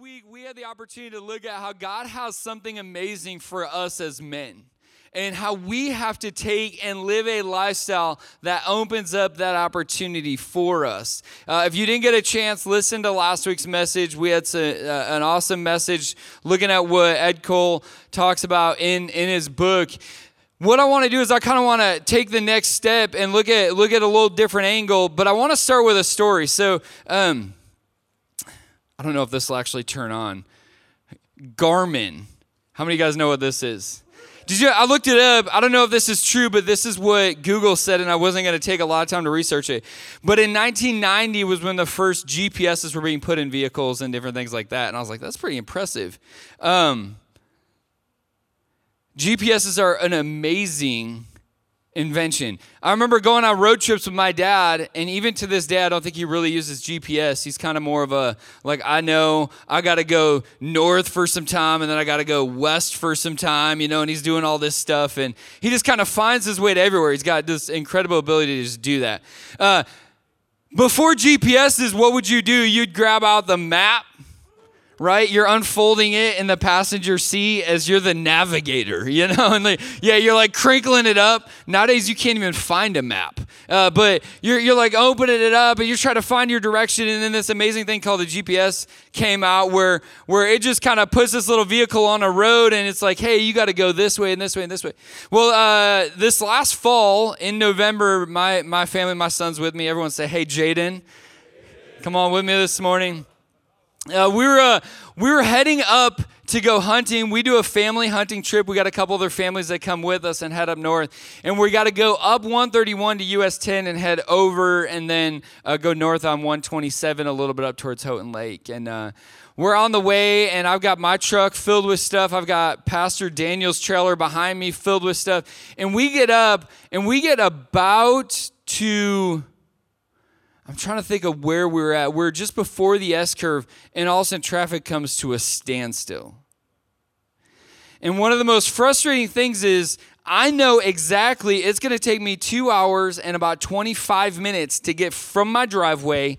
week we had the opportunity to look at how God has something amazing for us as men and how we have to take and live a lifestyle that opens up that opportunity for us. Uh, if you didn't get a chance, listen to last week's message. We had some, uh, an awesome message looking at what Ed Cole talks about in, in his book what I want to do is I kind of want to take the next step and look at look at a little different angle, but I want to start with a story. So, um, I don't know if this will actually turn on. Garmin. How many of you guys know what this is? Did you? I looked it up. I don't know if this is true, but this is what Google said, and I wasn't going to take a lot of time to research it. But in 1990 was when the first GPSs were being put in vehicles and different things like that, and I was like, that's pretty impressive. Um, GPSs are an amazing invention. I remember going on road trips with my dad, and even to this day, I don't think he really uses GPS. He's kind of more of a, like, I know I got to go north for some time, and then I got to go west for some time, you know, and he's doing all this stuff, and he just kind of finds his way to everywhere. He's got this incredible ability to just do that. Uh, before GPS is, what would you do? You'd grab out the map right? You're unfolding it in the passenger seat as you're the navigator, you know? And like, yeah, you're like crinkling it up. Nowadays, you can't even find a map, uh, but you're, you're like opening it up and you're trying to find your direction. And then this amazing thing called the GPS came out where, where it just kind of puts this little vehicle on a road and it's like, hey, you got to go this way and this way and this way. Well, uh, this last fall in November, my, my family, my son's with me. Everyone say, hey, Jaden, come on with me this morning. Uh, we were uh, we were heading up to go hunting. We do a family hunting trip. We got a couple other families that come with us and head up north, and we got to go up 131 to US 10 and head over, and then uh, go north on 127 a little bit up towards Houghton Lake. And uh, we're on the way, and I've got my truck filled with stuff. I've got Pastor Daniel's trailer behind me filled with stuff, and we get up and we get about to I'm trying to think of where we are at. We're just before the S curve, and all of a sudden traffic comes to a standstill. And one of the most frustrating things is I know exactly it's going to take me two hours and about 25 minutes to get from my driveway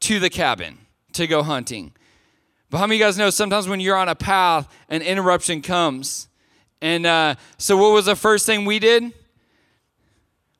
to the cabin to go hunting. But how many of you guys know sometimes when you're on a path, an interruption comes? And uh, so, what was the first thing we did?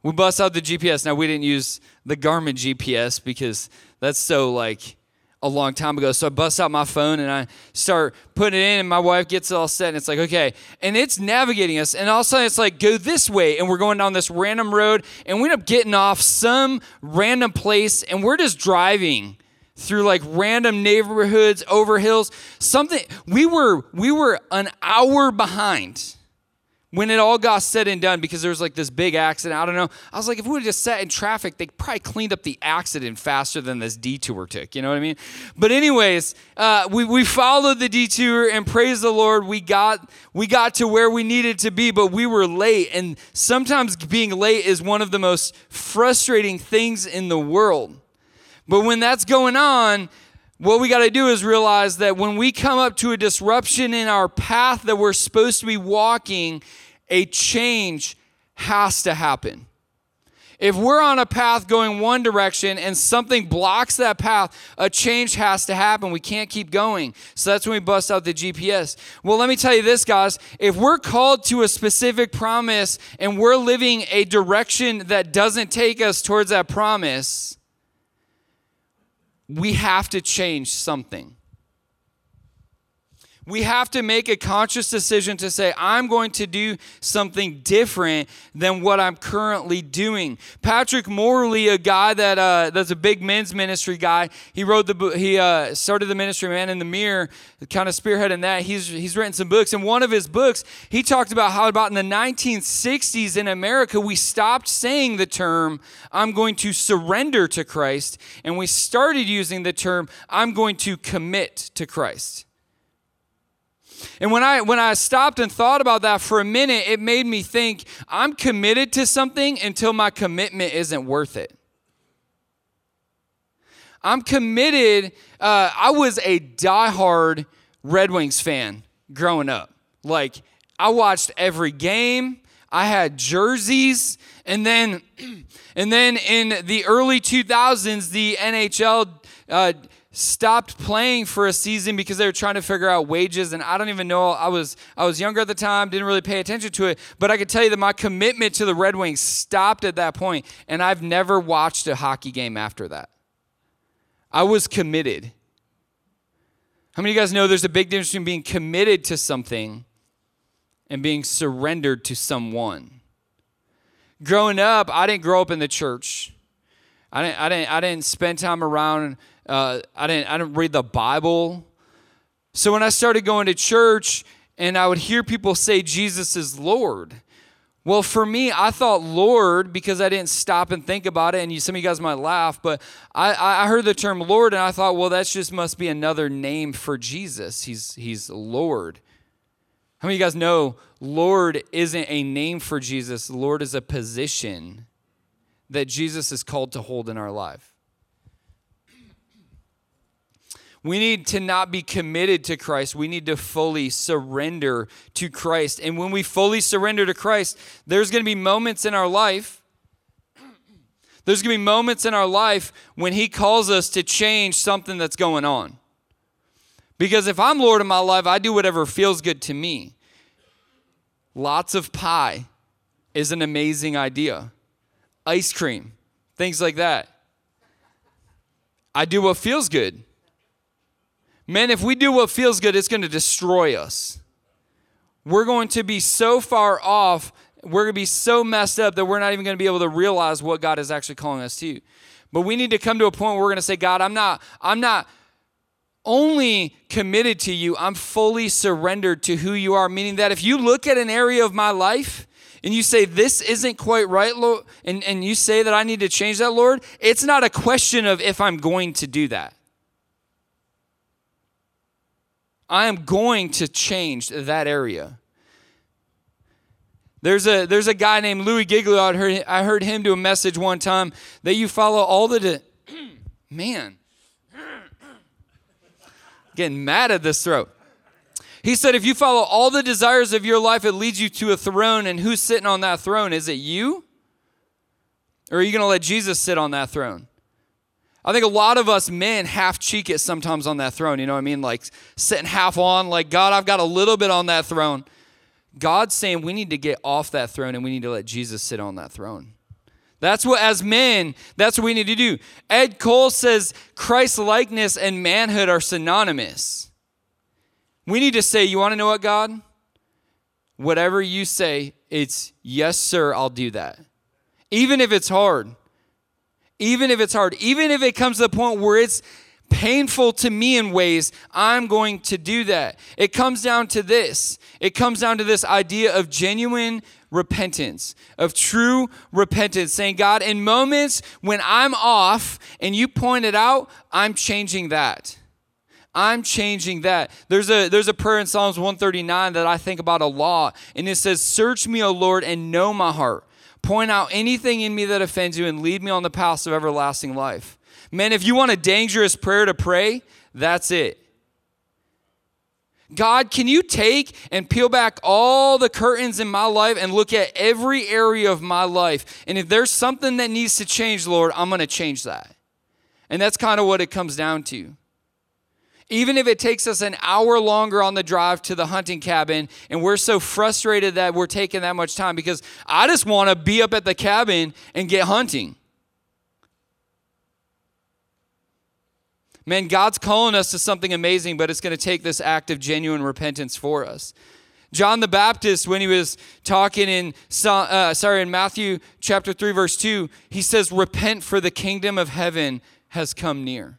We bust out the GPS. Now, we didn't use the Garmin GPS because that's so like a long time ago. So I bust out my phone and I start putting it in, and my wife gets it all set, and it's like, okay. And it's navigating us, and all of a sudden it's like, go this way, and we're going down this random road, and we end up getting off some random place, and we're just driving through like random neighborhoods over hills something we were we were an hour behind when it all got said and done, because there was like this big accident, I don't know. I was like, if we would have just sat in traffic, they probably cleaned up the accident faster than this detour took. You know what I mean? But anyways, uh, we we followed the detour and praise the Lord, we got we got to where we needed to be, but we were late. And sometimes being late is one of the most frustrating things in the world. But when that's going on, what we got to do is realize that when we come up to a disruption in our path that we're supposed to be walking, a change has to happen. If we're on a path going one direction and something blocks that path, a change has to happen. We can't keep going. So that's when we bust out the GPS. Well, let me tell you this, guys. If we're called to a specific promise and we're living a direction that doesn't take us towards that promise, we have to change something. We have to make a conscious decision to say, I'm going to do something different than what I'm currently doing. Patrick Morley, a guy that uh, that's a big men's ministry guy, he wrote the he uh, started the ministry Man in the Mirror, kind of spearheading that. He's he's written some books. In one of his books, he talked about how about in the 1960s in America we stopped saying the term "I'm going to surrender to Christ" and we started using the term "I'm going to commit to Christ." And when I when I stopped and thought about that for a minute, it made me think I'm committed to something until my commitment isn't worth it. I'm committed. Uh, I was a diehard Red Wings fan growing up. Like I watched every game. I had jerseys, and then, and then in the early 2000s, the NHL uh, stopped playing for a season because they were trying to figure out wages and I don't even know I was I was younger at the time didn't really pay attention to it but I could tell you that my commitment to the Red Wings stopped at that point and I've never watched a hockey game after that. I was committed. How many of you guys know there's a big difference between being committed to something and being surrendered to someone? Growing up I didn't grow up in the church. I didn't I didn't I didn't spend time around uh, I didn't I didn't read the Bible. So when I started going to church and I would hear people say Jesus is Lord. Well, for me, I thought Lord because I didn't stop and think about it. And you, some of you guys might laugh, but I, I heard the term Lord and I thought, well, that just must be another name for Jesus. He's, he's Lord. How many of you guys know Lord isn't a name for Jesus? Lord is a position that Jesus is called to hold in our life. We need to not be committed to Christ. We need to fully surrender to Christ. And when we fully surrender to Christ, there's going to be moments in our life. There's going to be moments in our life when He calls us to change something that's going on. Because if I'm Lord of my life, I do whatever feels good to me. Lots of pie is an amazing idea. Ice cream, things like that. I do what feels good. Man, if we do what feels good, it's going to destroy us. We're going to be so far off, we're going to be so messed up that we're not even going to be able to realize what God is actually calling us to. But we need to come to a point where we're going to say, God, I'm not, I'm not only committed to you, I'm fully surrendered to who you are. Meaning that if you look at an area of my life and you say, This isn't quite right, Lord, and, and you say that I need to change that, Lord, it's not a question of if I'm going to do that. I am going to change that area. There's a, there's a guy named Louis Giglio. I heard, I heard him do a message one time that you follow all the. De- Man. Getting mad at this throat. He said, if you follow all the desires of your life, it leads you to a throne. And who's sitting on that throne? Is it you? Or are you going to let Jesus sit on that throne? I think a lot of us men half cheek it sometimes on that throne. You know what I mean? Like sitting half on, like, God, I've got a little bit on that throne. God's saying we need to get off that throne and we need to let Jesus sit on that throne. That's what, as men, that's what we need to do. Ed Cole says Christ likeness and manhood are synonymous. We need to say, You want to know what, God? Whatever you say, it's yes, sir, I'll do that. Even if it's hard even if it's hard, even if it comes to the point where it's painful to me in ways, I'm going to do that. It comes down to this it comes down to this idea of genuine repentance, of true repentance, saying, God, in moments when I'm off and you point it out, I'm changing that. I'm changing that. There's a there's a prayer in Psalms 139 that I think about a lot, and it says, "Search me, O Lord, and know my heart. Point out anything in me that offends you and lead me on the path of everlasting life. Man, if you want a dangerous prayer to pray, that's it. God, can you take and peel back all the curtains in my life and look at every area of my life? And if there's something that needs to change, Lord, I'm going to change that. And that's kind of what it comes down to. Even if it takes us an hour longer on the drive to the hunting cabin, and we're so frustrated that we're taking that much time because I just want to be up at the cabin and get hunting. Man, God's calling us to something amazing, but it's going to take this act of genuine repentance for us. John the Baptist, when he was talking in, uh, sorry, in Matthew chapter 3, verse 2, he says, Repent, for the kingdom of heaven has come near.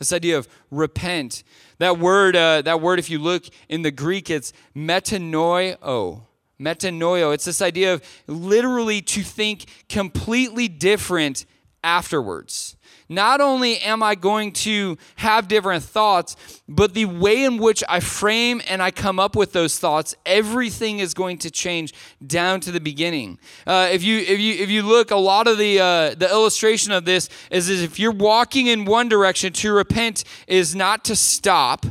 This idea of repent. That word, uh, that word, if you look in the Greek, it's metanoio. Metanoio. It's this idea of literally to think completely different afterwards. Not only am I going to have different thoughts, but the way in which I frame and I come up with those thoughts, everything is going to change down to the beginning. Uh, if you if you if you look, a lot of the uh, the illustration of this is, is if you're walking in one direction, to repent is not to stop.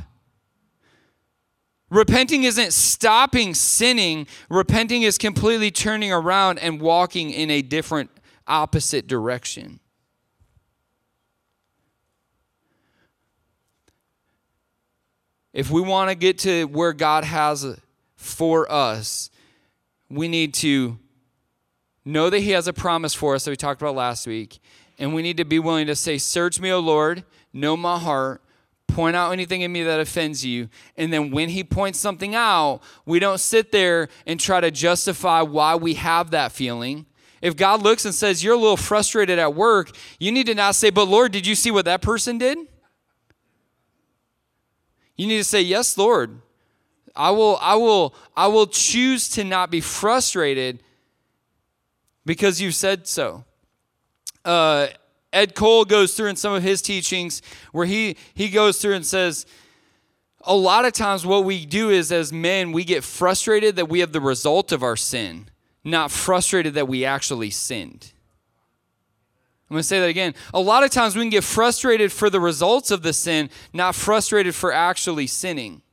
Repenting isn't stopping sinning. Repenting is completely turning around and walking in a different opposite direction. if we want to get to where God has for us, we need to know that He has a promise for us that we talked about last week. And we need to be willing to say, Search me, O Lord, know my heart, point out anything in me that offends you. And then when He points something out, we don't sit there and try to justify why we have that feeling. If God looks and says, You're a little frustrated at work, you need to not say, But Lord, did you see what that person did? You need to say, Yes, Lord. I will, I will, I will choose to not be frustrated because you've said so. Uh, Ed Cole goes through in some of his teachings where he, he goes through and says, a lot of times what we do is as men, we get frustrated that we have the result of our sin, not frustrated that we actually sinned. I'm going to say that again. A lot of times we can get frustrated for the results of the sin, not frustrated for actually sinning.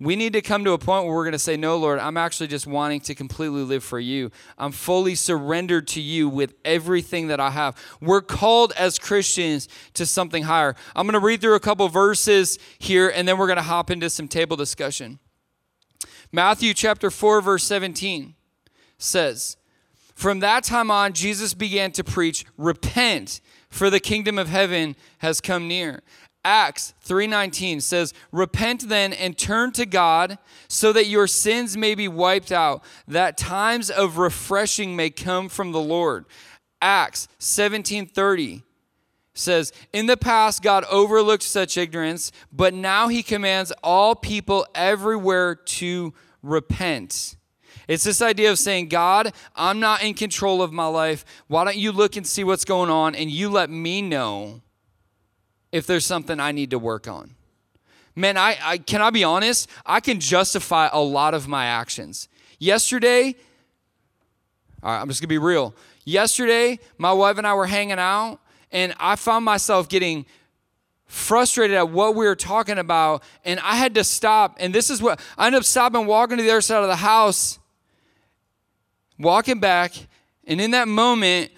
We need to come to a point where we're going to say, No, Lord, I'm actually just wanting to completely live for you. I'm fully surrendered to you with everything that I have. We're called as Christians to something higher. I'm going to read through a couple verses here, and then we're going to hop into some table discussion. Matthew chapter 4, verse 17 says, from that time on, Jesus began to preach, Repent, for the kingdom of heaven has come near. Acts 3:19 says, "Repent then and turn to God, so that your sins may be wiped out, that times of refreshing may come from the Lord." Acts 17:30 says, "In the past God overlooked such ignorance, but now he commands all people everywhere to repent." It's this idea of saying, God, I'm not in control of my life. Why don't you look and see what's going on and you let me know if there's something I need to work on? Man, I, I can I be honest? I can justify a lot of my actions. Yesterday, all right, I'm just gonna be real. Yesterday, my wife and I were hanging out, and I found myself getting frustrated at what we were talking about, and I had to stop. And this is what I ended up stopping, walking to the other side of the house, walking back, and in that moment,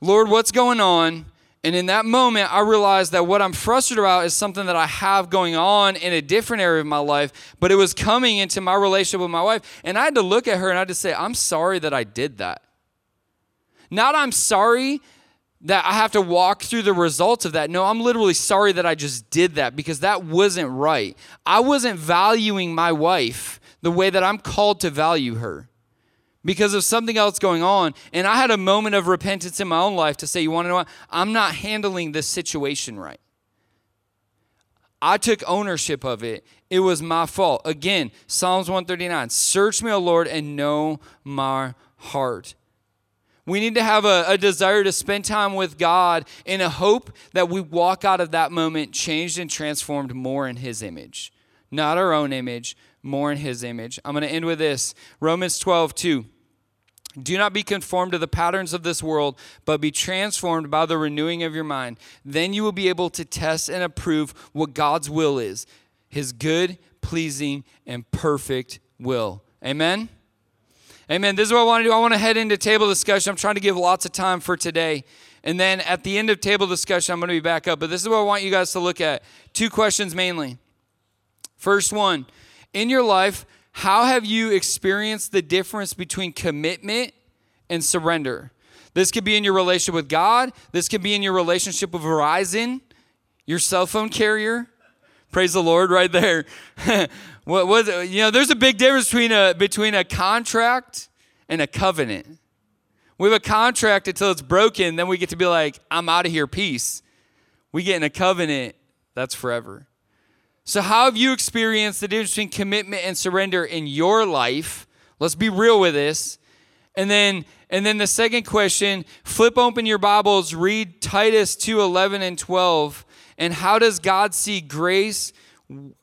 Lord, what's going on? And in that moment, I realized that what I'm frustrated about is something that I have going on in a different area of my life, but it was coming into my relationship with my wife. And I had to look at her and I had to say, I'm sorry that I did that. Not I'm sorry that I have to walk through the results of that. No, I'm literally sorry that I just did that because that wasn't right. I wasn't valuing my wife the way that I'm called to value her because of something else going on. And I had a moment of repentance in my own life to say, you want to know what? I'm not handling this situation right. I took ownership of it. It was my fault. Again, Psalms 139 Search me, O Lord, and know my heart. We need to have a, a, desire to spend time with God in a hope that we walk out of that moment changed and transformed more in His image. Not our own image, more in his image. I'm going to end with this Romans 12, 2. Do not be conformed to the patterns of this world, but be transformed by the renewing of your mind. Then you will be able to test and approve what God's will is his good, pleasing, and perfect will. Amen? Amen. This is what I want to do. I want to head into table discussion. I'm trying to give lots of time for today. And then at the end of table discussion, I'm going to be back up. But this is what I want you guys to look at. Two questions mainly. First one in your life, how have you experienced the difference between commitment and surrender? This could be in your relationship with God. This could be in your relationship with Verizon, your cell phone carrier. Praise the Lord, right there. what you know? There's a big difference between a between a contract and a covenant. We have a contract until it's broken, then we get to be like, "I'm out of here, peace." We get in a covenant that's forever. So, how have you experienced the difference between commitment and surrender in your life? Let's be real with this. And then, and then the second question, flip open your Bibles, read Titus 2 11 and 12. And how does God see grace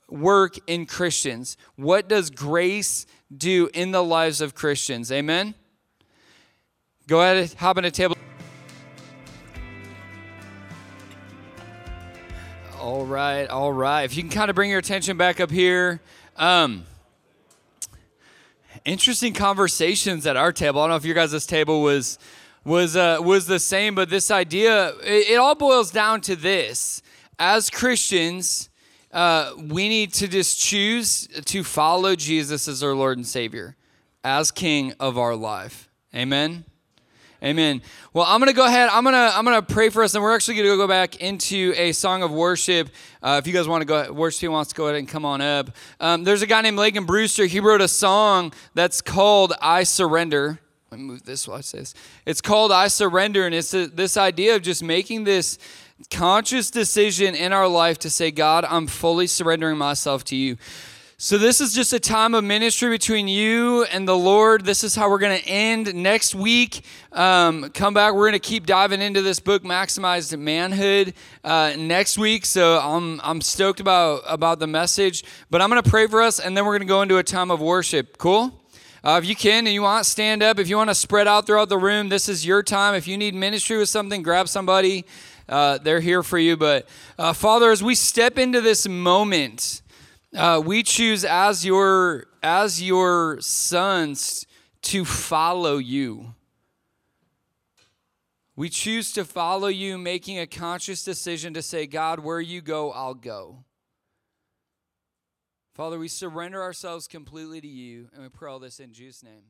work in Christians? What does grace do in the lives of Christians? Amen? Go ahead, hop on a table. All right, all right. If you can kind of bring your attention back up here. Um, interesting conversations at our table. I don't know if your guys' table was was uh, was the same, but this idea it, it all boils down to this. as Christians, uh, we need to just choose to follow Jesus as our Lord and Savior, as King of our life. Amen. Amen. Well, I'm gonna go ahead. I'm gonna I'm gonna pray for us, and we're actually gonna go back into a song of worship. Uh, if you guys want to go, worship team wants to go ahead and come on up. Um, there's a guy named Lakin Brewster. He wrote a song that's called "I Surrender." Let me move this say this. It's called "I Surrender," and it's a, this idea of just making this conscious decision in our life to say, God, I'm fully surrendering myself to you. So, this is just a time of ministry between you and the Lord. This is how we're going to end next week. Um, come back. We're going to keep diving into this book, Maximized Manhood, uh, next week. So, I'm, I'm stoked about, about the message. But I'm going to pray for us, and then we're going to go into a time of worship. Cool? Uh, if you can and you want, stand up. If you want to spread out throughout the room, this is your time. If you need ministry with something, grab somebody. Uh, they're here for you. But uh, Father, as we step into this moment, uh, we choose as your as your sons to follow you. We choose to follow you, making a conscious decision to say, God, where you go, I'll go. Father, we surrender ourselves completely to you, and we pray all this in Jesus' name.